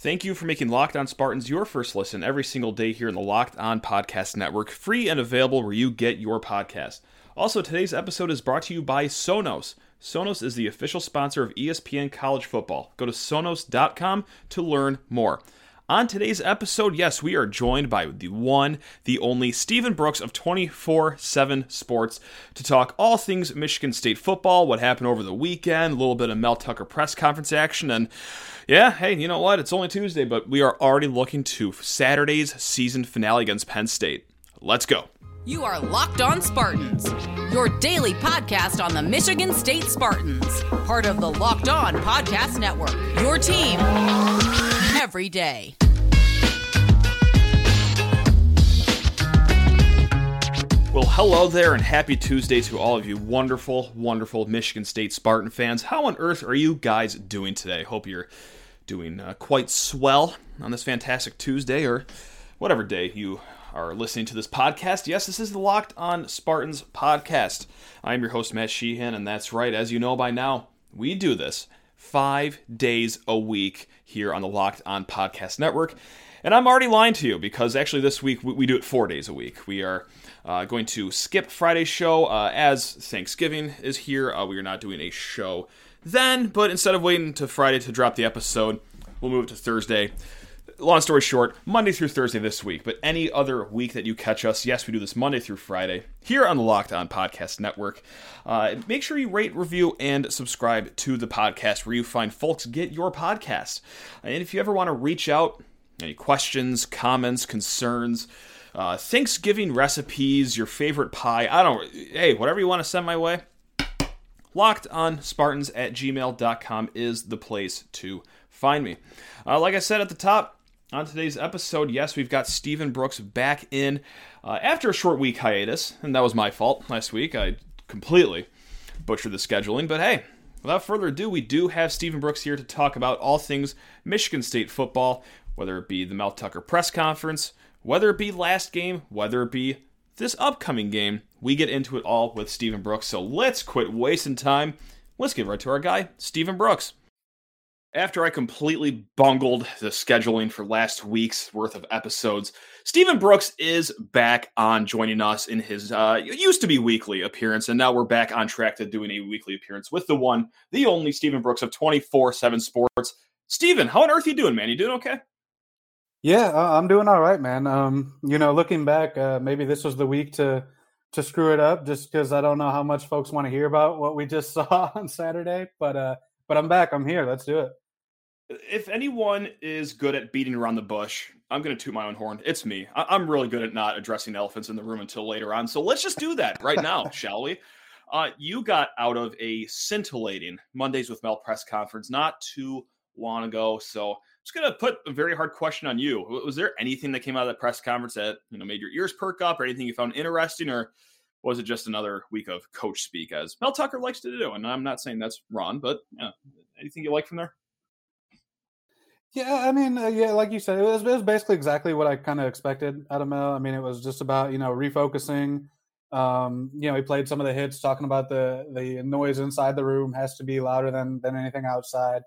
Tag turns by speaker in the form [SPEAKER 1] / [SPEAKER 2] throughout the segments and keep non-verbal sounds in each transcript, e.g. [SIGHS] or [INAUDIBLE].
[SPEAKER 1] Thank you for making Locked On Spartans your first listen every single day here in the Locked On Podcast Network, free and available where you get your podcast. Also, today's episode is brought to you by Sonos. Sonos is the official sponsor of ESPN College Football. Go to sonos.com to learn more. On today's episode, yes, we are joined by the one, the only Stephen Brooks of 24 7 Sports to talk all things Michigan State football, what happened over the weekend, a little bit of Mel Tucker press conference action, and yeah, hey, you know what? It's only Tuesday, but we are already looking to Saturday's season finale against Penn State. Let's go.
[SPEAKER 2] You are Locked On Spartans, your daily podcast on the Michigan State Spartans, part of the Locked On Podcast Network. Your team every day.
[SPEAKER 1] Well, hello there, and happy Tuesday to all of you wonderful, wonderful Michigan State Spartan fans. How on earth are you guys doing today? Hope you're doing uh, quite swell on this fantastic Tuesday or whatever day you are listening to this podcast. Yes, this is the Locked On Spartans podcast. I'm your host, Matt Sheehan, and that's right, as you know by now, we do this five days a week here on the Locked On Podcast Network. And I'm already lying to you because actually this week we, do it four days a week. We are uh, going to skip Friday's show uh, as Thanksgiving is here. Uh, we are not doing a show then, but instead of waiting to Friday to drop the episode, we'll move it to Thursday. Long story short, Monday through Thursday this week, but any other week that you catch us, yes, we do this Monday through Friday here on the Locked On Podcast Network. Uh, make sure you rate, review, and subscribe to the podcast where you find folks get your podcast. And if you ever want to reach out, any questions, comments, concerns, uh, Thanksgiving recipes, your favorite pie, I don't, hey, whatever you want to send my way, locked on Spartans at gmail.com is the place to find me. Uh, like I said at the top, on today's episode, yes, we've got Stephen Brooks back in uh, after a short week hiatus, and that was my fault last week. I completely butchered the scheduling, but hey, without further ado, we do have Stephen Brooks here to talk about all things Michigan State football, whether it be the Mel Tucker press conference, whether it be last game, whether it be this upcoming game. We get into it all with Stephen Brooks, so let's quit wasting time. Let's get right to our guy, Stephen Brooks. After I completely bungled the scheduling for last week's worth of episodes, Stephen Brooks is back on joining us in his uh, used to be weekly appearance, and now we're back on track to doing a weekly appearance with the one, the only Stephen Brooks of 24 7 Sports. Stephen, how on earth are you doing, man? You doing okay?
[SPEAKER 3] Yeah, I'm doing all right, man. Um, you know, looking back, uh, maybe this was the week to to screw it up, just because I don't know how much folks want to hear about what we just [LAUGHS] saw on Saturday. But uh, but I'm back. I'm here. Let's do it.
[SPEAKER 1] If anyone is good at beating around the bush, I'm going to toot my own horn. It's me. I- am really good at not addressing elephants in the room until later on. So let's just do that right now, [LAUGHS] shall we? Uh, you got out of a scintillating Mondays with Mel press conference not too long ago. So I'm just gonna put a very hard question on you. Was there anything that came out of that press conference that you know made your ears perk up, or anything you found interesting, or was it just another week of coach speak, as Mel Tucker likes to do? And I'm not saying that's wrong, but yeah, anything you like from there?
[SPEAKER 3] Yeah, I mean, uh, yeah, like you said, it was, it was basically exactly what I kind of expected out of Mel. I mean, it was just about you know refocusing. Um, you know, he played some of the hits, talking about the the noise inside the room has to be louder than than anything outside.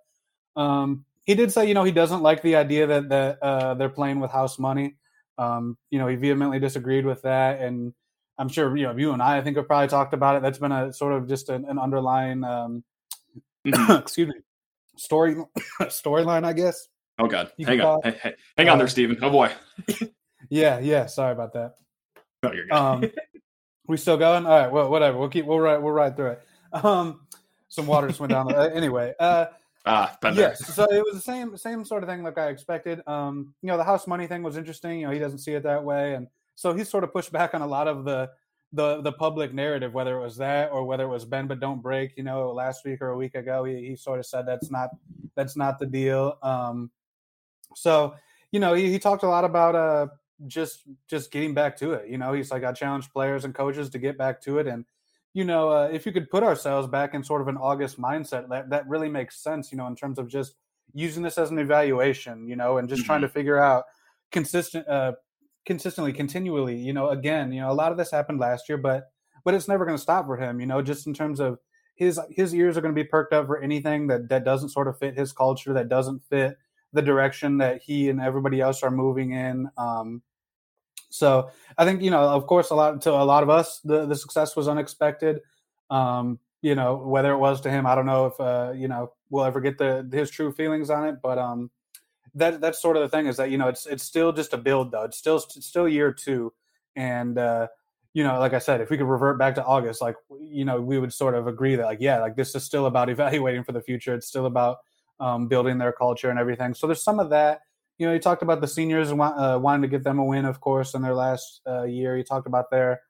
[SPEAKER 3] Um, he did say, you know, he doesn't like the idea that that uh, they're playing with house money. Um, you know, he vehemently disagreed with that, and I'm sure you know you and I, I think, have probably talked about it. That's been a sort of just an, an underlying, um, mm-hmm. [CLEARS THROAT] excuse me, story [COUGHS] storyline, I guess.
[SPEAKER 1] Oh God, hang on, hey, hey, hang on there, uh, Stephen. Oh boy. [LAUGHS]
[SPEAKER 3] yeah, yeah. Sorry about that.
[SPEAKER 1] No, you're good. um,
[SPEAKER 3] we still going? All right. Well, whatever. We'll keep. We'll ride. We'll ride through it. Um, some water just went down. The, anyway. Uh,
[SPEAKER 1] Ah,
[SPEAKER 3] yes. so it was the same same sort of thing like I expected. Um, you know, the house money thing was interesting. You know, he doesn't see it that way, and so he's sort of pushed back on a lot of the the the public narrative, whether it was that or whether it was bend but don't break. You know, last week or a week ago, he, he sort of said that's not that's not the deal. Um, so you know, he, he talked a lot about uh just just getting back to it. You know, he's like I challenge players and coaches to get back to it and you know, uh, if you could put ourselves back in sort of an August mindset, that that really makes sense. You know, in terms of just using this as an evaluation, you know, and just mm-hmm. trying to figure out consistent, uh, consistently, continually. You know, again, you know, a lot of this happened last year, but but it's never going to stop for him. You know, just in terms of his his ears are going to be perked up for anything that that doesn't sort of fit his culture, that doesn't fit the direction that he and everybody else are moving in. Um, so I think you know, of course, a lot to a lot of us, the the success was unexpected. Um, you know, whether it was to him, I don't know if uh, you know we'll ever get the his true feelings on it, but um, that that's sort of the thing is that you know it's it's still just a build though. It's still it's still year two, and uh, you know, like I said, if we could revert back to August, like you know, we would sort of agree that like yeah, like this is still about [LAUGHS] evaluating for the future. It's still about um, building their culture and everything. So there's some of that. You know, you talked about the seniors uh, wanting to get them a win, of course, in their last uh, year. You talked about their.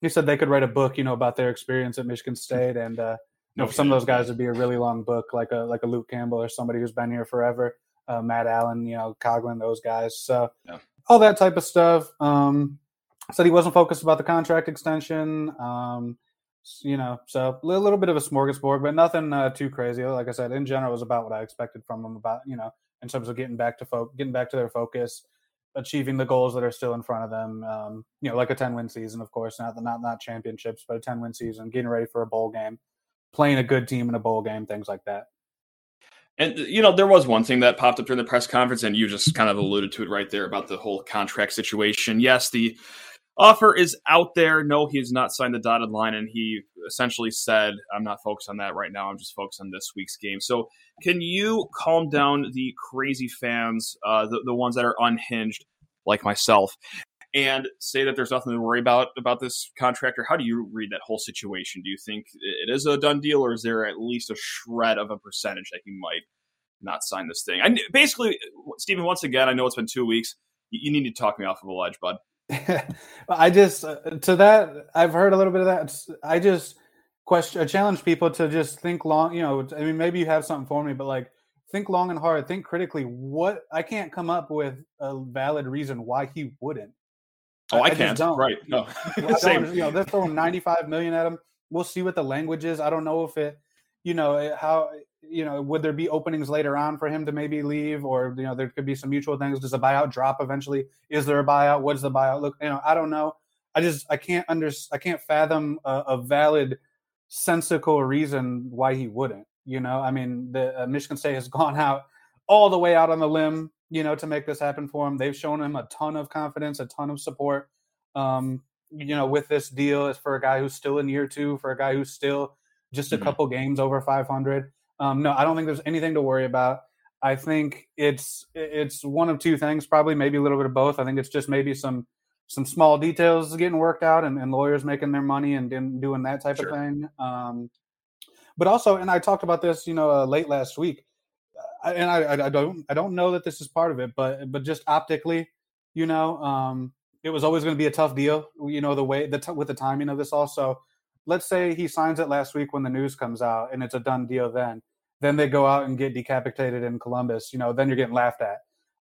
[SPEAKER 3] He said they could write a book, you know, about their experience at Michigan State, and uh, you know, some of those guys, it'd be a really long book, like a like a Luke Campbell or somebody who's been here forever. Uh, Matt Allen, you know, Coghlin, those guys. So yeah. all that type of stuff. Um, said he wasn't focused about the contract extension. Um, you know, so a little bit of a smorgasbord, but nothing uh, too crazy. Like I said, in general, was about what I expected from him. About you know, in terms of getting back to fo- getting back to their focus, achieving the goals that are still in front of them. Um, you know, like a ten win season, of course, not not not championships, but a ten win season, getting ready for a bowl game, playing a good team in a bowl game, things like that.
[SPEAKER 1] And you know, there was one thing that popped up during the press conference, and you just kind of alluded to it right there about the whole contract situation. Yes, the offer is out there. No, he has not signed the dotted line, and he essentially said, "I'm not focused on that right now. I'm just focused on this week's game." So, can you calm down the crazy fans, uh, the the ones that are unhinged, like myself, and say that there's nothing to worry about about this contractor? How do you read that whole situation? Do you think it is a done deal, or is there at least a shred of a percentage that he might not sign this thing? I basically, Stephen. Once again, I know it's been two weeks. You need to talk me off of a ledge, bud. [LAUGHS]
[SPEAKER 3] I just uh, to that I've heard a little bit of that. I just question, I challenge people to just think long. You know, I mean, maybe you have something for me, but like think long and hard, think critically. What I can't come up with a valid reason why he wouldn't.
[SPEAKER 1] Oh, I, I can't. Right? [LAUGHS] No. [LAUGHS]
[SPEAKER 3] Same. You know, they're throwing ninety-five million at him. We'll see what the language is. I don't know if it, you know, how you know, would there be openings later on for him to maybe leave, or you know, there could be some mutual things? Does a buyout drop eventually? Is there a buyout? What does the buyout look? You know, I don't know. I just I can't under I can't fathom a, a valid, sensical reason why he wouldn't. You know, I mean, the uh, Michigan State has [LAUGHS] gone out all the way out on the limb, you know, to make this happen for him. They've shown him a ton of confidence, a ton of support. Um, you know, with this deal, is for a guy who's still in year two, for a guy who's still just a mm-hmm. couple games over 500. Um, no, I don't think there's anything to worry about. I think it's it's one of two things, probably maybe a little bit of both. I think it's just maybe some some small details getting worked out and, and lawyers making their money and, and doing that type sure. of thing. Um, but also, and I talked about this, you know, uh, late last week, and I, I, don't I don't know that this is part of it, but but just optically, you know, um, it was always going to be a tough deal, you know, the way the t- with the timing of this. Also, let's say he signs it last week when the news comes out and it's a done deal then then they go out and get decapitated in Columbus, you know, then you're getting laughed at.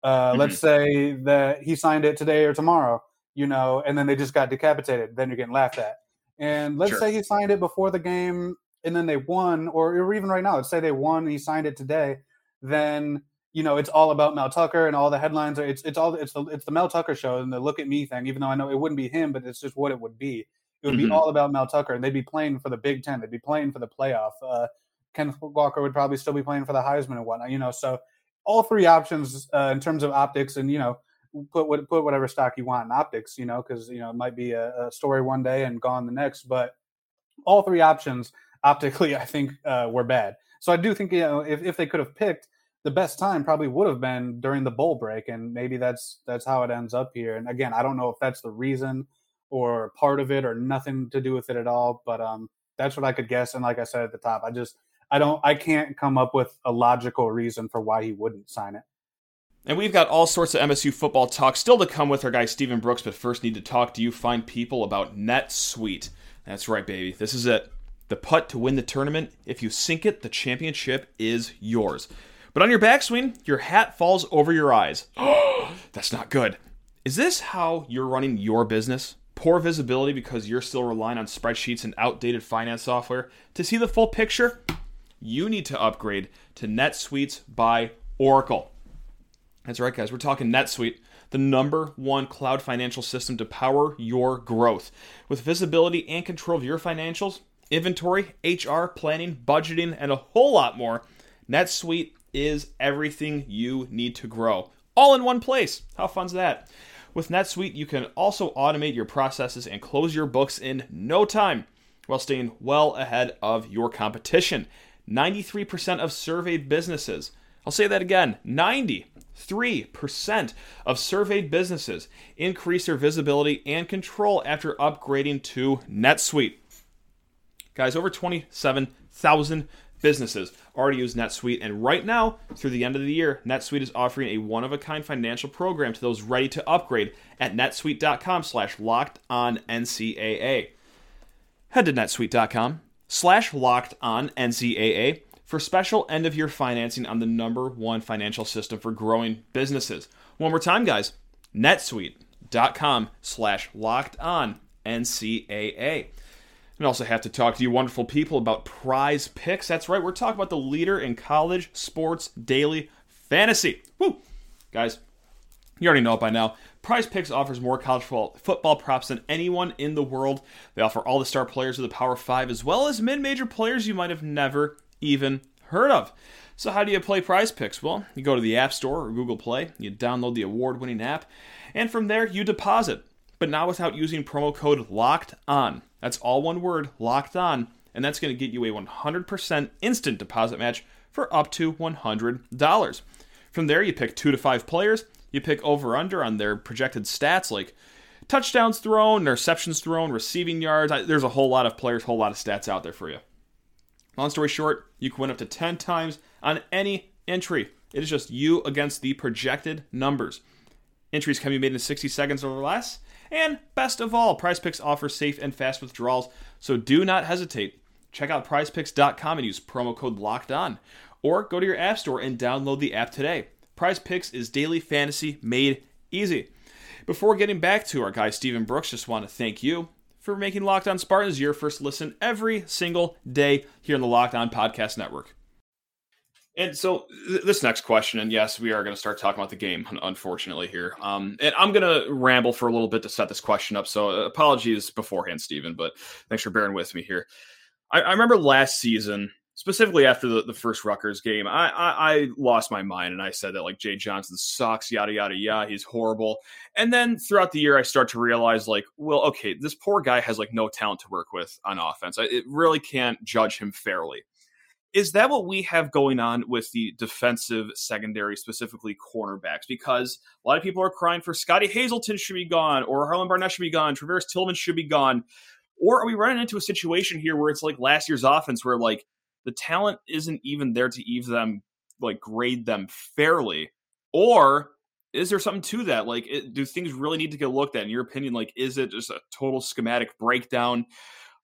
[SPEAKER 3] Uh, mm-hmm. Let's say that he signed it today or tomorrow, you know, and then they just got decapitated, then you're getting laughed at. And let's sure. say he signed it before the game and then they won, or, or even right now, let's say they won and he signed it today, then you know it's all about Mel Tucker and all the headlines are it's it's all it's the it's the Mel Tucker show and the look at me thing. Even though I know it wouldn't be him, but it's just what it would be. It would mm-hmm. be all about Mel Tucker, and they'd be playing for the Big Ten. They'd be playing for the playoff. Uh, Kenneth Walker would probably still be playing for the Heisman and whatnot. You know, so all three options uh, in terms of optics, and you know, put what put whatever stock you want in optics. You know, because you know it might be a, a, story one day and gone the next, but all three options optically, [LAUGHS] I think, uh, were bad. So I do think you know if if they could have picked the best time probably would have been during the bowl break and maybe that's that's how it ends up here and again i don't know if that's the reason or part of it or nothing to do with it at all but um that's what i could guess and like i said at the top i just I don't I can't come up with a logical reason for why he wouldn't sign it.
[SPEAKER 1] And we've got all sorts of MSU football talk still to come with our guy Stephen Brooks, but first need to talk to you fine people about NetSuite. That's right, baby. This is it. The putt to win the tournament. If you sink it, the championship is yours. But on your backswing, your hat falls over your eyes. [GASPS] That's not good. Is this how you're running your business? Poor visibility because you're still relying on spreadsheets and outdated finance software to see the full picture? you need to upgrade to NetSuite by Oracle. That's right, guys. We're talking NetSuite, the number one cloud financial system to power your growth. With visibility and control of your financials, inventory, HR, planning, budgeting, and a whole lot more, NetSuite is everything you need to grow, all in one place. How fun's that? With NetSuite, you can also automate your processes and close your books in no time while staying well ahead of your competition. 93% of surveyed businesses, I'll say that again 93% of surveyed businesses increase their visibility and control after upgrading to NetSuite. Guys, over 27,000 businesses already use NetSuite, and right now, through the end of the year, NetSuite is offering a one-of-a-kind financial program to those ready to upgrade at netsuite.com slash locked on NCAA. Head to netsuite.com slash locked on NCAA for special end of year financing on the number one financial system for growing businesses. One more time, guys, netsuite.com slash locked on NCAA. And also have to talk to you wonderful people about prize picks. That's right, we're talking about the leader in college sports daily fantasy. Woo! Guys, you already know it by now. Prize Picks offers more college football props than anyone in the world. They offer all the star players of the Power 5 as well as mid major players you might have never even heard of. So, how do you play Prize Picks? Well, you go to the App Store or Google Play, you download the award winning app, and from there you deposit, but not without using promo code LOCKED ON. That's all one word, locked on, and that's going to get you a 100% instant deposit match for up to $100. From there, you pick two to five players, you pick over under on their projected stats like touchdowns thrown, interceptions thrown, receiving yards. There's a whole lot of players, whole lot of stats out there for you. Long story short, you can win up to 10 times on any entry. It is just you against the projected numbers. Entries can be made in 60 seconds or less, and best of all, Prize Picks offers safe and fast withdrawals, so do not hesitate. Check out prizepicks.com and use promo code LOCKED ON. Or go to your app store and download the app today. Prize Picks is daily fantasy made easy. Before getting back to our guy Stephen Brooks, just want to thank you for making Locked On Spartans your first listen every single day here in the Locked On Podcast Network. And so th- this next question, and yes, we are going to start talking about the game, unfortunately here. Um, and I'm going to ramble for a little bit to set this question up. So uh, apologies beforehand, Stephen, but thanks for bearing with me here. I, I remember last season, specifically after the, the first Rutgers game, I, I, I lost my mind and I said that like Jay Johnson sucks, yada yada yada, he's horrible. And then throughout the year, I start to realize like, well, okay, this poor guy has like no talent to work with on offense. I it really can't judge him fairly. Is that what we have going on with the defensive secondary, specifically cornerbacks? Because a lot of people are crying for Scotty Hazelton should be gone, or Harlon Barnett should be gone, Travares Tillman should be gone. Or are we running into a situation here where it's like last year's offense where like the talent isn't even there to even them like grade them fairly? Or is there something to that? Like, it, do things really need to get looked at? In your opinion, like, is it just a total schematic breakdown?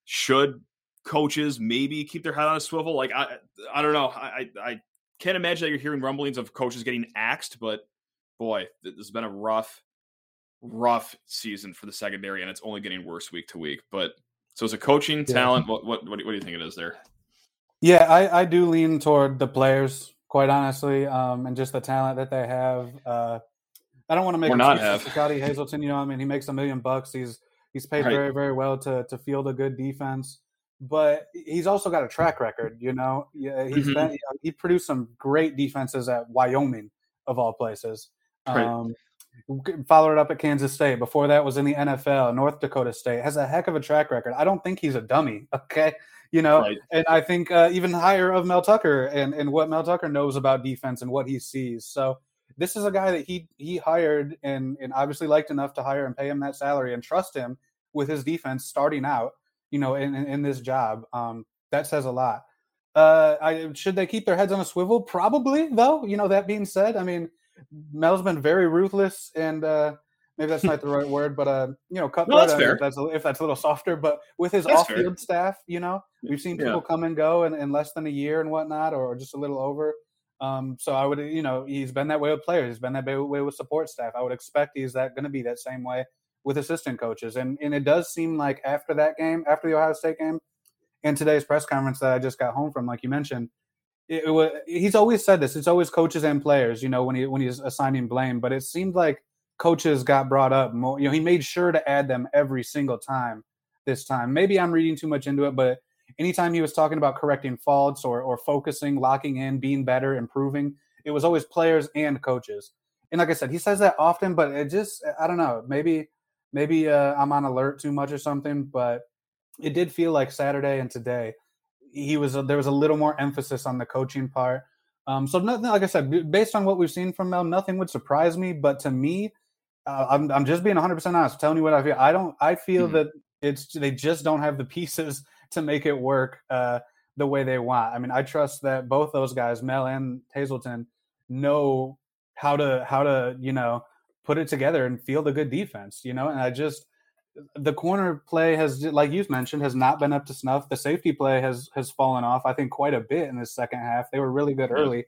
[SPEAKER 1] Should coaches maybe keep their head on a swivel. Like I, I don't know. I, I can't imagine that you're hearing rumblings of coaches getting axed, but boy, this has been a rough, rough season for the secondary, and it's only getting worse week to week. But so, it's a coaching yeah. talent, what, what what do you think it is there?
[SPEAKER 3] Yeah, I, I do lean toward the players, quite honestly, um, and just the talent that they have. Uh, I don't want to make
[SPEAKER 1] or [LAUGHS] not have
[SPEAKER 3] Scotty Hazelton. You know, I mean, he makes a million bucks. He's he's paid right. very very well to to field a good defense but he's also got a track record. You know, yeah, he's mm-hmm. been you know, he produced some great defenses at Wyoming of all places. Right. Um, followed it up at Kansas State. Before that was in the NFL. North Dakota State has a heck of a track record. I don't think he's a dummy. [LAUGHS] Okay, you know, right. and I think uh, even higher of Mel Tucker and and what Mel Tucker knows about defense and what he sees. So this is a guy that he he hired and and obviously liked enough to hire and pay him that salary and trust him with his defense starting out you know, in, in, in this job. Um, that says a lot. Uh, I, should they keep their heads on a swivel? Probably, though. You know, that being said, I mean, Mel's been very ruthless, and uh, maybe that's not the right [LAUGHS] word, but uh, you know, cut.
[SPEAKER 1] No, that's fair.
[SPEAKER 3] If that's, a, if that's a little softer, but with his that's off-field fair. staff, you know, we've seen people yeah. come and go in, in less than a year and whatnot, or just a little over. Um, so I would, you know, he's been that way with players. He's been that way with support staff. I would expect he's that going to be that same way with assistant coaches. And and it does seem like after that game, after the Ohio State game, and today's press conference that I just got home from, like you mentioned, it, it was, he's always said this. It's always coaches and players, you know, when he when he's assigning blame. But it seemed like coaches got brought up more. You know, he made sure to add them every single time. This time, maybe I'm reading too much into it, but anytime he was talking about correcting faults or or focusing, locking in, being better, improving, it was always players and coaches. And like I said, he says that often, but it just I don't know, maybe maybe uh, I'm on alert too much or something, but it did feel like Saturday and today he was there was a little more emphasis on the coaching part. Um, so nothing, like I said, based on what we've seen from Mel, nothing would surprise me. But to me, uh, I'm I'm just being 100 percent honest, telling you what I feel. I don't. I feel mm-hmm. that it's they just don't have the [LAUGHS] pieces to make it work uh, the way they want. I mean, I trust that both those guys, Mel and Hazelton, know how to how to you know put it together and field a good defense. You know, and I just the corner play has, like you've mentioned, has not been up to snuff. The safety play has has fallen off. I think quite a bit in the second half. They were really good early,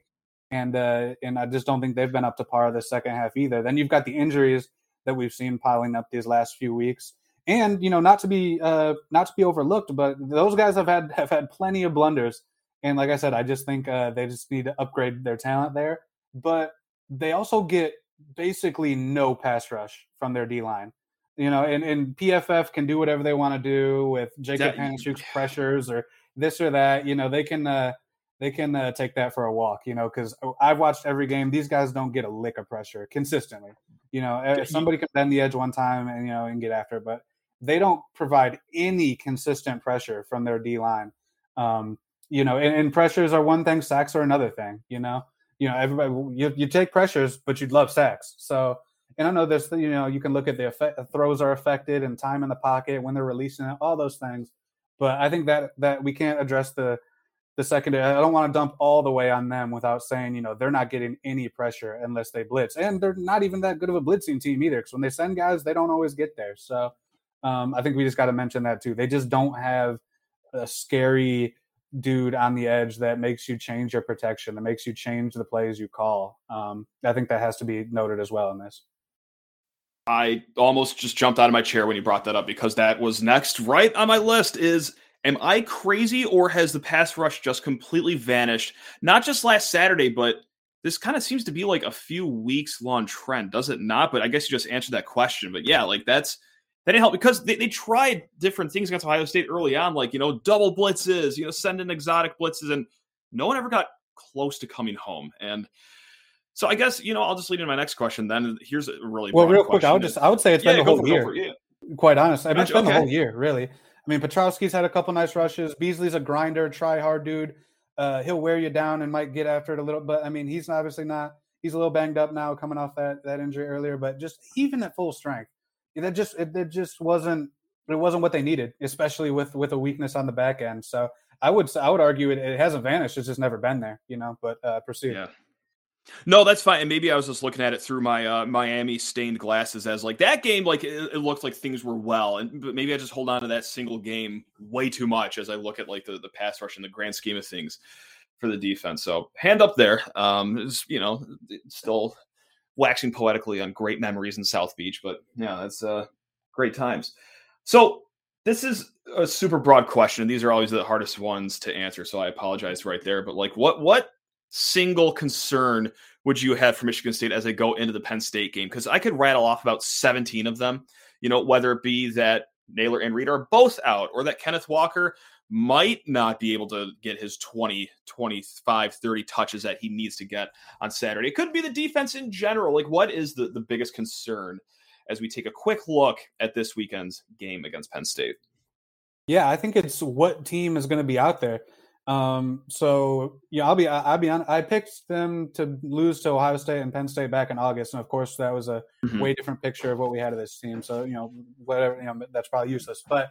[SPEAKER 3] and uh, and I just don't think they've been up to par the second half either. Then you've got the injuries that we've seen piling up these last few weeks, and you know not to be uh, not to be overlooked, but those guys have had have had plenty of blunders. And like I said, I just think uh, they just need to upgrade their talent there. But they also get basically no pass rush from their D line you know, and, and PFF can do whatever they want to do with Jacob Panasiuk's pressures or this or that. You know, they can uh, they can uh, take that for a walk. You know, because I've watched every game. These guys don't get a lick of pressure consistently. You know, somebody can bend the edge one time and you know and get after, it, but they don't provide any consistent pressure from their D line. Um, you know, and, and, pressures are one thing, sacks are another thing. You know, you know everybody you, you take pressures, but you'd love sacks. So and I know there's, you know, you can look at the effect, throws are affected and time in the pocket when they're releasing it, all those things. But I think that that we can't address the the secondary. I don't want to dump all the way on them without saying, you know, they're not getting any pressure unless they blitz, and they're not even that good of a blitzing team either. Because when they send guys, they don't always get there. So um, I think we just got to mention that too. They just don't have a scary dude on the edge that makes you change your protection, that makes you change the plays you call. Um, I think that has to be noted as well in this.
[SPEAKER 1] I almost just jumped out of my chair when you brought that up because that was next right on my list is am I crazy or has the pass rush just completely vanished? Not just last Saturday, but this kind of seems to be like a few weeks long trend, does it not? But I guess you just answered that question. But yeah, like that's that didn't help because they, they tried different things against Ohio State early on, like you know, double blitzes, you know, send in exotic blitzes, and no one ever got close to coming home. And so I guess you know I'll just lead into my next question. Then here's a really
[SPEAKER 3] well, real quick. I would just I would say it's yeah, been the whole year. yeah. Quite honest, I mean, it's been okay. the whole year, really. I mean, Pietrowski's had a couple nice rushes. Beesley's a grinder, try hard dude. Uh, he'll wear you down and might get after it a little, but I mean, he's obviously not. He's a little banged up now, coming off that that injury earlier. But just even at full strength, that just it, it just wasn't it wasn't what they needed, especially with with a weakness on the back end. So I would I would argue it, it hasn't vanished. It's just never been there, you know. But uh.
[SPEAKER 1] Yeah. No, that's fine. And maybe I was just looking at it through my uh, Miami stained glasses as like that game, like it, it, looked like things were well, and but maybe I just hold on to that single game way too much as I look at like the the pass rush in the grand scheme of things for the defense. So hand up there. Um, you know still waxing poetically on great memories in South Beach, but yeah, that's uh great times. So this is a super broad question. These are always the hardest ones to answer, so I apologize right there. But like, what what single concern would you have for Michigan State as they go into the Penn State game? Because I could rattle off about 17 of them, you know, whether it be that Nailor and Reed are both out or that Kenneth Walker might not be able to get his 20, 25, 30 touches that he needs to get on Saturday. It could be the defense in general. Like, what is the, the biggest concern as we take a quick look at this weekend's game against Penn State?
[SPEAKER 3] Yeah, I think it's what team is going to be out there. Um, so yeah, I'll be I'll be on. I picked them to lose to Ohio State and Penn State back in August, and of course that was a mm-hmm. way different picture of what we had of this team. So you know, whatever you know, that's probably useless. But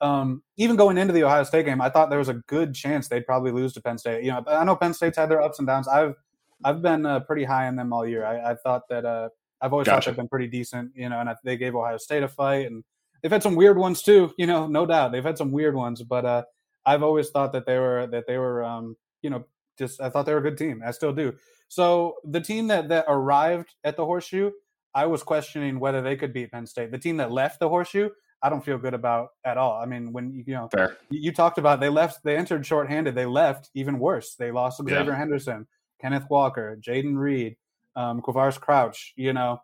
[SPEAKER 3] um, even going into the Ohio State game, I thought there was a good chance they'd probably lose to Penn State. You know, I know Penn State's had their ups and downs. I've I've been uh, pretty high on them all year. I, I thought that uh, I've always gotcha. thought they've been pretty decent. You know, and I, they gave Ohio State a fight, and they've had some weird ones too. You know, no doubt they've had some weird ones, but uh, I've always thought that they were that they were um, you know just I thought they were a good team. I still do. So the team that that arrived at the horseshoe, I was questioning whether they could beat Penn State. The team that left the horseshoe, I don't feel good about at all. I mean, when you know Fair. you talked about they left, they entered shorthanded. They left even worse. They lost Xavier yeah. Henderson, Kenneth Walker, Jayden Reed, um, Crouch. You know,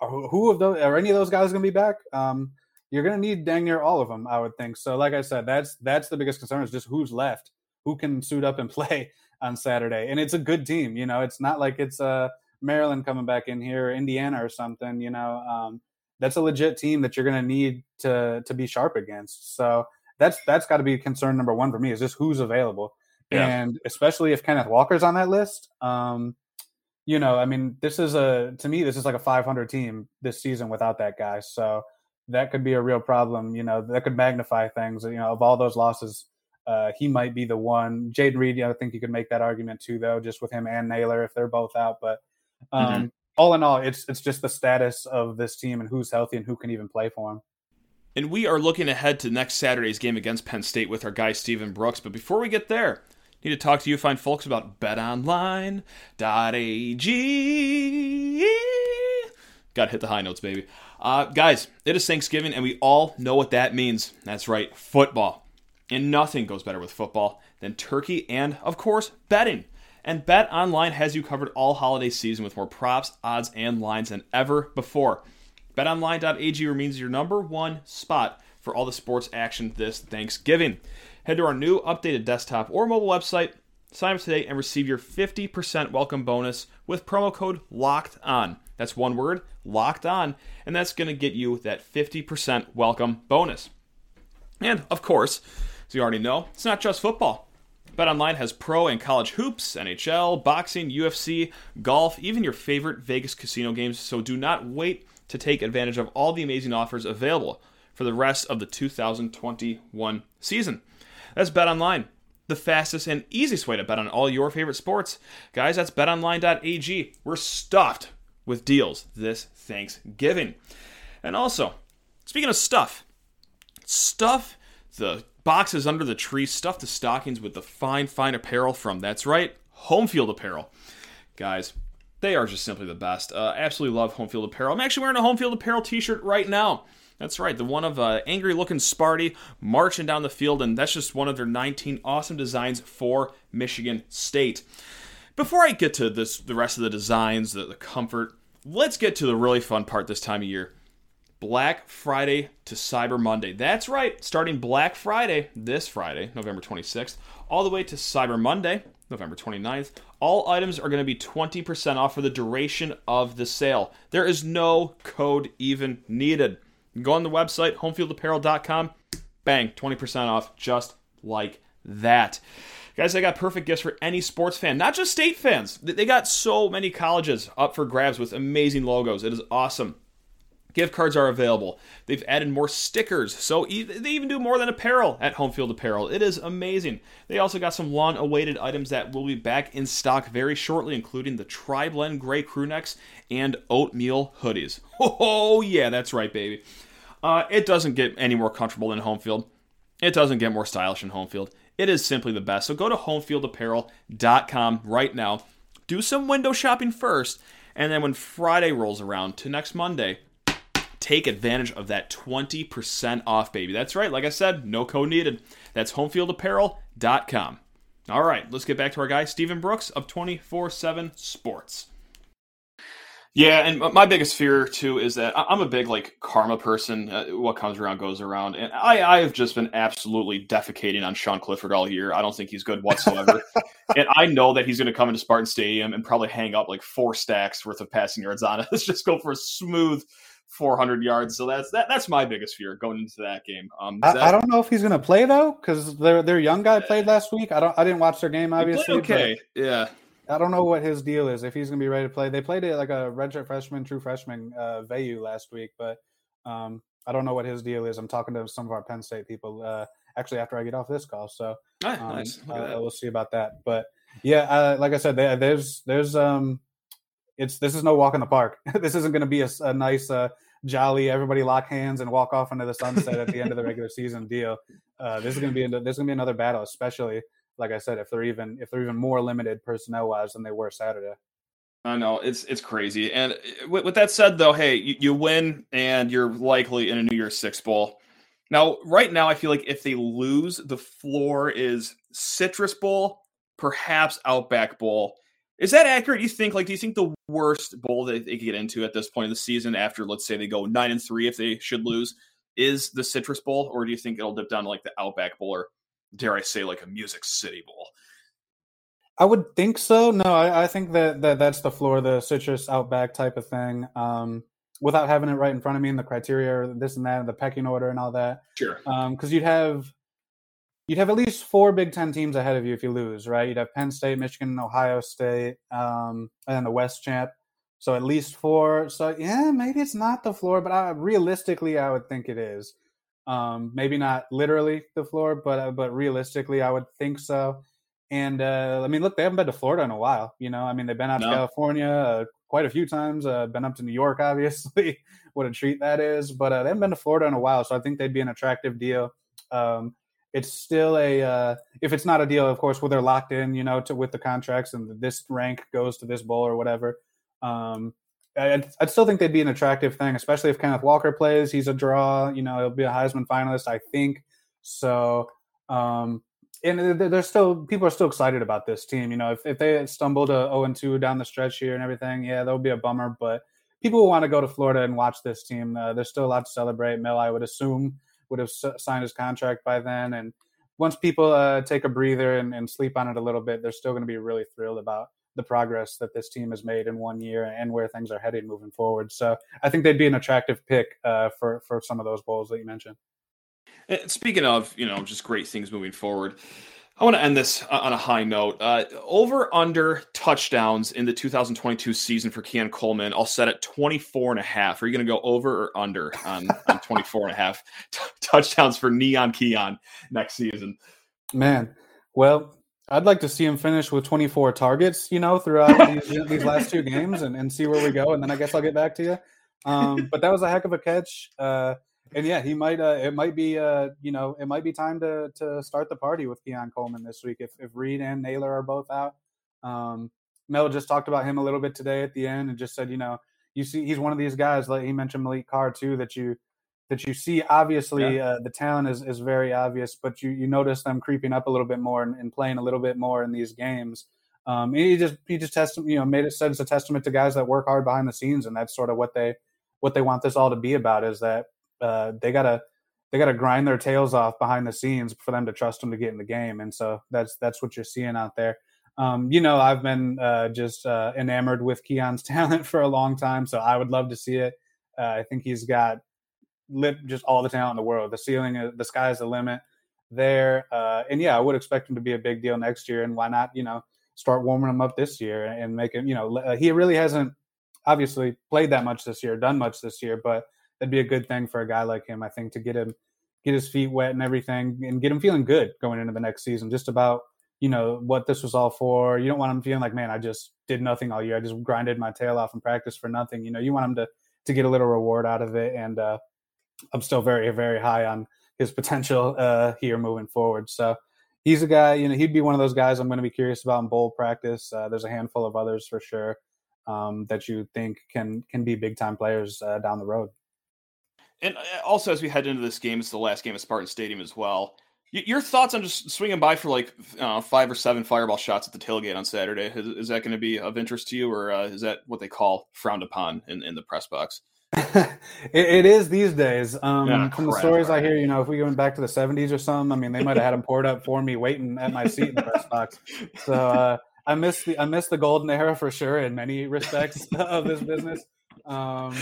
[SPEAKER 3] who, who of those are any of those guys going to be back? Um, you're going to need dang near all of them, I would think. So, like I said, that's that's the biggest concern is just who's left, who can suit up and [LAUGHS] play on Saturday, and it's a good team. You know, it's not like it's uh, Maryland coming back in here, Indiana or something. You know, um, that's a legit team that you're going to need to to be sharp against. So that's that's got to be concern number one for me is just who's available, yeah. and especially if Kenneth Walker's on that list. Um, you know, I mean, this is a to me this is like a 500 team this season without that guy. So that could be a real problem. You know, that could magnify things. You know, of all those losses, uh, he might be the one. Jayden Reed, you know, I think you could make that argument too, though, just with him and Nailor if they're both out. But um, mm-hmm. All in all, it's it's just the status of this team and who's healthy and who can even play for him.
[SPEAKER 1] And we are looking ahead to next Saturday's game against Penn State with our guy Stephen Brooks. But before we get there, need to talk to you fine folks about betonline.ag. Got to hit the high notes, baby. Uh, guys, it is Thanksgiving, and we all know what that means. That's right, football. And nothing goes better with football than turkey and, of course, betting. And Bet Online has you covered all holiday season with more props, odds, and lines than ever before. BetOnline.ag remains your number one spot for all the sports action this Thanksgiving. Head to our new updated desktop or mobile website, sign up today, and receive your 50% welcome bonus with promo code LOCKED ON. That's one word, locked on, and that's going to get you that 50% welcome bonus. And of course, as you already know, it's not just football. BetOnline has pro and college hoops, NHL, boxing, UFC, golf, even your favorite Vegas casino games, so do not wait to take advantage of all the amazing offers available for the rest of the 2021 season. That's BetOnline, the fastest and easiest way to bet on all your favorite sports. Guys, that's betonline.ag. We're stuffed with deals this Thanksgiving. And also, speaking of stuff, stuff the boxes under the tree, stuff the stockings with the fine, fine apparel from, that's right, Home Field Apparel. Guys, they are just simply the best. Uh, absolutely love Home Field Apparel. I'm actually wearing a Home Field Apparel t shirt right now. That's right, the one of uh, angry looking Sparty marching down the field, and that's just one of their 19 awesome designs for Michigan State. Before I get to this, the rest of the designs, the, the comfort, let's get to the really fun part this time of year. Black Friday to Cyber Monday. That's right, starting Black Friday, this Friday, November 26th, all the way to Cyber Monday, November 29th. All items are going to be 20% off for the duration of the sale. There is no code even needed. Go on the website, homefieldapparel.com, bang, 20% off, just like that. Guys, I got perfect gifts for any sports fan, not just state fans. They got so many colleges up for grabs with amazing logos. It is awesome. Gift cards are available. They've added more stickers, so they even do more than apparel at Home Field Apparel. It is amazing. They also got some long awaited items that will be back in stock very shortly, including the Tri Blend Gray crew necks and oatmeal hoodies. [LAUGHS] Oh, yeah, that's right, baby. Uh, it doesn't get any more comfortable than Home Field. It doesn't get more stylish than Home Field. It is simply the best. So go to homefieldapparel.com right now. Do some window shopping first, and then when Friday rolls around to next Monday, take advantage of that 20% off, baby. That's right. Like I said, no code needed. That's homefieldapparel.com. All right, let's get back to our guy, Stephen Brooks of 24 7 Sports. Yeah, and my biggest fear too is that I'm a big like karma person. Uh, what comes around goes around, and I I have just been absolutely defecating on Sean Clifford all year. I don't think he's good whatsoever, [LAUGHS] and I know that he's going to come into Spartan Stadium and probably hang up like four stacks worth of passing yards on it. [LAUGHS] Let's just go for a smooth 400 yards. So that's that. That's my biggest fear going into that game. Um,
[SPEAKER 3] I,
[SPEAKER 1] that,
[SPEAKER 3] I, don't know if he's going to play though, because their their young guy played last week. I don't. I didn't watch their game obviously.
[SPEAKER 1] Okay, yeah.
[SPEAKER 3] I don't know what his deal is if he's going to be ready to play. They played it like a redshirt freshman, true freshman, uh, Veilleux last week, but um, I don't know what his deal is. I'm talking to some of our Penn State people uh, actually after I get off this call, so
[SPEAKER 1] um, nice.
[SPEAKER 3] uh, we'll see about that. But yeah, uh, like I said, they, there's there's um, it's this is no walk in the park. [LAUGHS] this isn't going to be a, a nice uh, jolly everybody lock hands and walk off into the sunset at the end of the regular season deal. Uh, this is going to be this is going to be another battle, especially like I said, if they're even if they're even more limited personnel wise than they were Saturday.
[SPEAKER 1] I know it's it's crazy. And uh, with, with that said, though, hey, you, you, win and you're likely in a New Year's Six bowl. Now, right now, I feel like if they lose, the floor is Citrus Bowl, perhaps Outback Bowl. Is that accurate? You think like do you think the worst bowl that they could get into at this point of the season after let's say they go nine and three if they should lose is the Citrus Bowl, or do you think it'll dip down to like the Outback Bowl, or dare I say, like a Music City Bowl?
[SPEAKER 3] I would think so. No, I, I think that, that that's the floor, the citrus outback type of thing. Um, without having it right in front of me and the criteria, this and that, and the pecking order and all that.
[SPEAKER 1] Sure.
[SPEAKER 3] Because um, you'd have you'd have at least four Big Ten teams ahead of you if you lose, right? You'd have Penn State, Michigan, Ohio State, um, and then the West champ. So at least four. So yeah, maybe it's not the floor, but I, realistically, I would think it is. Um, maybe not literally the floor, but uh, but realistically, I would think so. And uh, I mean, look, they haven't been to Florida in a while. You know, I mean, they've been out no. to California uh, quite a few times. Uh, been up to New York, [LAUGHS] obviously. what a treat that is. But uh, they haven't been to Florida in a while, so I think they'd be an attractive deal. Um, it's still a uh, if it's not a deal, of course, where they're locked in, you know, to with the contracts and this rank goes to this bowl or whatever. Um, I'd, I'd, still think they'd be an attractive thing, especially if Kenneth Walker plays. He's a draw. You know, he'll be a Heisman finalist, I think. So, um, and there's still people are still excited about this team. You know, if, if they stumble to 0 and 2 down the stretch here and everything, yeah, that would be a bummer. But people will want to go to Florida and watch this team. Uh, there's still a lot to celebrate. Mel, I would assume, would have signed his contract by then. And once people uh, take a breather and, and, sleep on it a little bit, they're still going to be really thrilled about the progress that this team has made in one year and where things are headed moving forward. So I think they'd be an attractive pick uh, for for some of those bowls that you mentioned.
[SPEAKER 1] Speaking of, you know, just great things moving forward. I want to end this on a high note. Uh, over under touchdowns in the 2022 season for Keon Coleman, I'll set at 24 and a half. Are you going to go over or under on, on [LAUGHS] 24 and a half t- touchdowns for Neon Keon next season?
[SPEAKER 3] Man, well, I'd like to see him finish with 24 targets, you know, throughout [LAUGHS] these, these, last two games and, and see where we go. And then I guess I'll get back to you. Um, but that was a heck of a catch. Uh, and yeah, he might. Uh, it might be. Uh, you know, it might be time to to start the party with Keon Coleman this week if if Reed and Nailor are both out. Um, Mel just talked about him a little bit today at the end and just said, you know, you see, he's one of these guys. Like he mentioned Maliq Carr too, that you that you see. Obviously, yeah. uh, the talent is is very obvious, but you you notice them creeping up a little bit more and, and playing a little bit more in these games. Um, he just he just test you know made it said it's a testament to guys that work hard behind the scenes, and that's sort of what they what they want this all to be about is that uh, they gotta they gotta grind their tails off behind the scenes for them to trust them to get in the game, and so that's that's what you're seeing out there. Um, you know, I've been uh, just uh, enamored with Keon's [LAUGHS] talent for a long time, so I would love to see it. Uh, I think he's got lit just all the talent in the world. The ceiling, is, the sky's the limit there, uh, and yeah, I would expect him to be a big deal next year. And why not, you know, start warming him up this year and make him, you know, uh, he really hasn't obviously played that much this year, done much this year, but that'd be a good thing for a guy like him. I think to get him get his feet wet and everything, and get him feeling good going into the next season. Just about you know what this was all for. You don't want him feeling like, man, I just did nothing all year. I just grinded my tail off in practice for nothing. You know, you want him to to get a little reward out of it. And uh, I'm still very very high on his potential uh, here moving forward. So he's a guy. You know, he'd be one of those guys I'm going to be curious about in bowl practice. Uh, there's a handful of others for sure um, that you think can can be big time players uh, down the road.
[SPEAKER 1] And uh, also, as we head into this game, it's the last game at Spartan Stadium as well. Your thoughts on just swinging by for like uh, five or seven fireball shots at the tailgate on Saturday? Is, is that going to be of interest to you, or uh, is that what they call frowned upon in, in the press box? [LAUGHS]
[SPEAKER 3] it, it is these days. Um, yeah, from the stories. I hear, you know, if we went back to the '70s or something, I mean, they might have had them poured up for me, waiting at my seat in the press box. So uh, I miss the I miss the golden era for sure in many respects [LAUGHS] of this business. Um,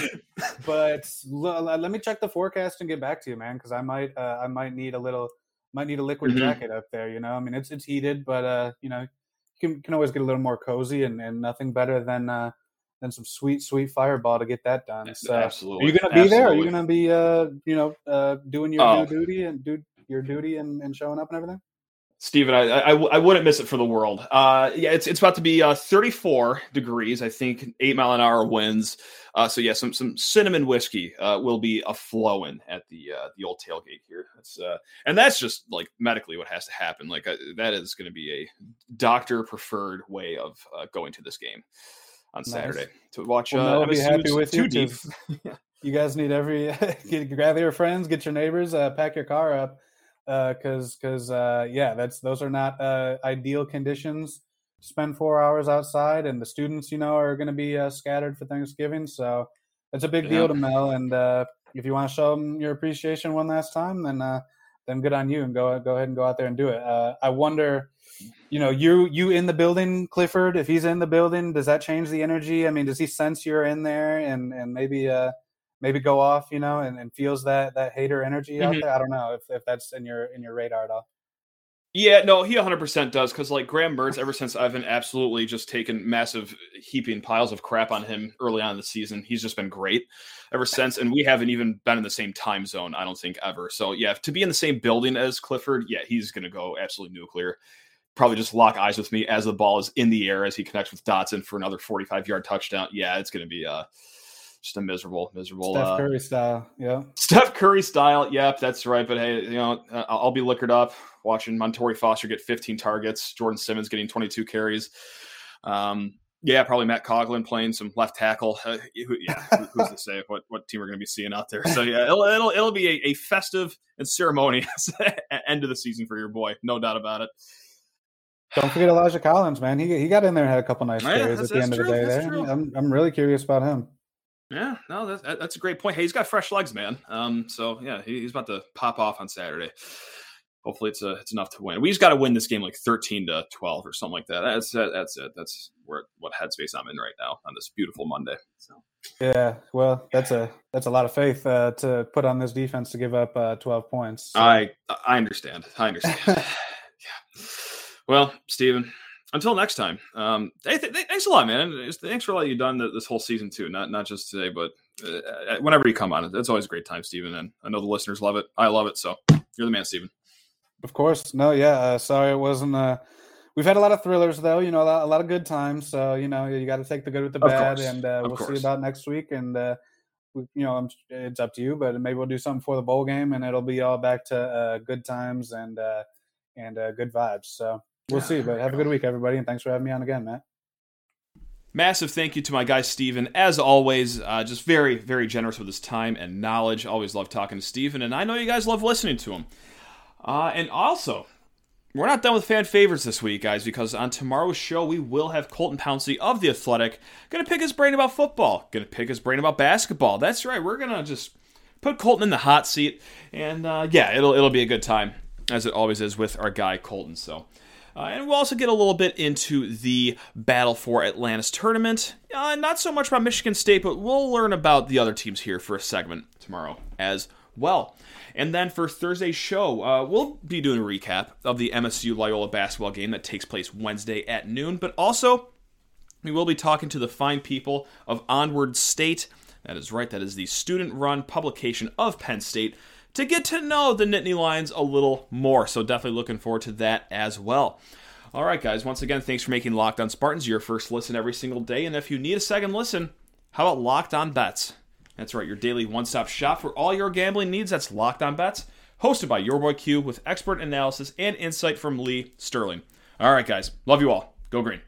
[SPEAKER 3] but l- let me check the forecast and get back to you, man, because I might uh, I might need a little might need a liquid mm-hmm. jacket up there. You know, I mean it's it's heated, but uh, you know, you can can always get a little more cozy, and, and nothing better than uh, than some sweet sweet fireball to get that done. So,
[SPEAKER 1] absolutely.
[SPEAKER 3] Are you gonna be absolutely. there? Are you gonna be uh, you know uh, doing your oh. duty and do your duty and, and showing up and everything?
[SPEAKER 1] Stephen, I, I, I, wouldn't miss it for the world. Uh, yeah, it's it's about to be uh, 34 degrees. I think eight mile an hour winds. Uh, so yeah, some some cinnamon whiskey uh, will be a flowing at the uh, the old tailgate here. That's uh, and that's just like medically what has to happen. Like that is going to be a doctor preferred way of going to this game on nice. Saturday to watch.
[SPEAKER 3] Well, uh, be happy with too you deep. [LAUGHS] you guys need every [LAUGHS] get, gather your friends, get your neighbors, pack your car up because uh, because uh, yeah, that's those are not uh, ideal conditions to spend four hours outside, and the students, you know, are going to be uh, scattered for Thanksgiving. So it's a big
[SPEAKER 1] Yeah.
[SPEAKER 3] deal to Mel. And uh, if you want to show them your appreciation one last time, then uh, then good on you, and go go ahead and go out there and do it. Uh, I wonder, you know, you you in the building, Clifford. If he's in the building, does that change the energy? I mean, does he sense you're in there and and maybe uh maybe go off, you know, and, and feels that that hater energy out
[SPEAKER 1] Mhm.
[SPEAKER 3] there? I don't know if, if that's in your in your radar at all.
[SPEAKER 1] Yeah, no, he 100% does because like Graham Mertz, ever since I've been absolutely just taking massive heaping piles of crap on him early on in the season, he's just been great ever since. And we haven't even been in the same time zone, I don't think ever. So yeah, to be in the same building as Clifford, yeah, he's gonna go absolutely nuclear. Probably just lock eyes with me as the ball is in the air as he connects with Dotson for another 45 yard touchdown. Yeah, it's gonna be uh just a miserable, miserable
[SPEAKER 3] Steph
[SPEAKER 1] uh,
[SPEAKER 3] Curry style, yeah.
[SPEAKER 1] Steph Curry style. Yep, that's right. But hey, you know, uh, I'll be liquored up watching Montorie Foster get 15 targets, Jordan Simmons getting 22 carries. Um, yeah, probably Matt Coghlin playing some left tackle. Uh, who, yeah, who, who's to [LAUGHS] say what, what team we're going to be seeing out there? So yeah, it'll it'll, it'll be a, a festive and ceremonious [LAUGHS] end of the season for your boy, no doubt about it.
[SPEAKER 3] Don't forget Elijah Collins, man. He he got in there and had a couple nice carries
[SPEAKER 1] that's-
[SPEAKER 3] at the end
[SPEAKER 1] that's
[SPEAKER 3] of the day. There. I'm I'm really curious about him.
[SPEAKER 1] Yeah, no, that's that's a great point. Hey, he's got fresh legs, man. Um, so yeah, he, he's about to pop off on Saturday. Hopefully, it's a, it's enough to win. We just got to win this game like thirteen to twelve or something like that. That's that, that's it. That's where what headspace I'm in right now on this beautiful Monday. So
[SPEAKER 3] Yeah, well, that's a that's a lot of faith uh, to put on this defense to give up uh, 12 points. So-
[SPEAKER 1] I I understand. I understand. [SIGHS] yeah. Well, Stephen, until next time. Um, hey, th- th- thanks a lot, man. Thanks for all you've done th- this whole season too. Not not just today, but uh, whenever you come on, it's always a great time, Stephen. And I know the listeners love it. I love it. So you're the man, Stephen.
[SPEAKER 3] Of course. No, yeah. Uh, sorry, it wasn't. Uh, we've had a lot of thrillers, though. You know, a lot, a lot of good times. So you know, you got to take the good with the
[SPEAKER 1] Of
[SPEAKER 3] bad,
[SPEAKER 1] course,
[SPEAKER 3] and uh, we'll see
[SPEAKER 1] course.
[SPEAKER 3] about next week. And uh, we, you know, I'm, it's up to you, but maybe we'll do something for the bowl game, and it'll be all back to uh, good times and uh, and uh, good vibes. So we'll
[SPEAKER 1] Yeah,
[SPEAKER 3] see. But have a good week, everybody, and thanks for having me on again, Matt.
[SPEAKER 1] Massive thank you to my guy Stephen. As always, uh, just very, very generous with his time and knowledge. Always love talking to Stephen, and I know you guys love listening to him. Uh, and also, we're not done with fan favorites this week, guys, because on tomorrow's show, we will have Colton Pouncy of The Athletic going to pick his brain about football, going to pick his brain about basketball. That's right, we're going to just put Colton in the hot seat, and uh, yeah, it'll, it'll be a good time, as it always is with our guy Colton. So. Uh, and we'll also get a little bit into the Battle for Atlantis tournament. Uh, not so much about Michigan State, but we'll learn about the other teams here for a segment tomorrow as well. And then for Thursday's show, uh, we'll be doing a recap of the MSU Loyola basketball game that takes place Wednesday at noon, but also we will be talking to the fine people of Onward State. That is right, that is the student run publication of Penn State to get to know the Nittany Lions a little more. So definitely looking forward to that as well. All right, guys, once again, thanks for making Locked On Spartans your first listen every single day. And if you need a second listen, how about Locked On Bets? That's right, your daily one stop shop for all your gambling needs. That's Locked On Bets, hosted by your boy Q with expert analysis and insight from Lee Sterling. All right, guys, love you all. Go green.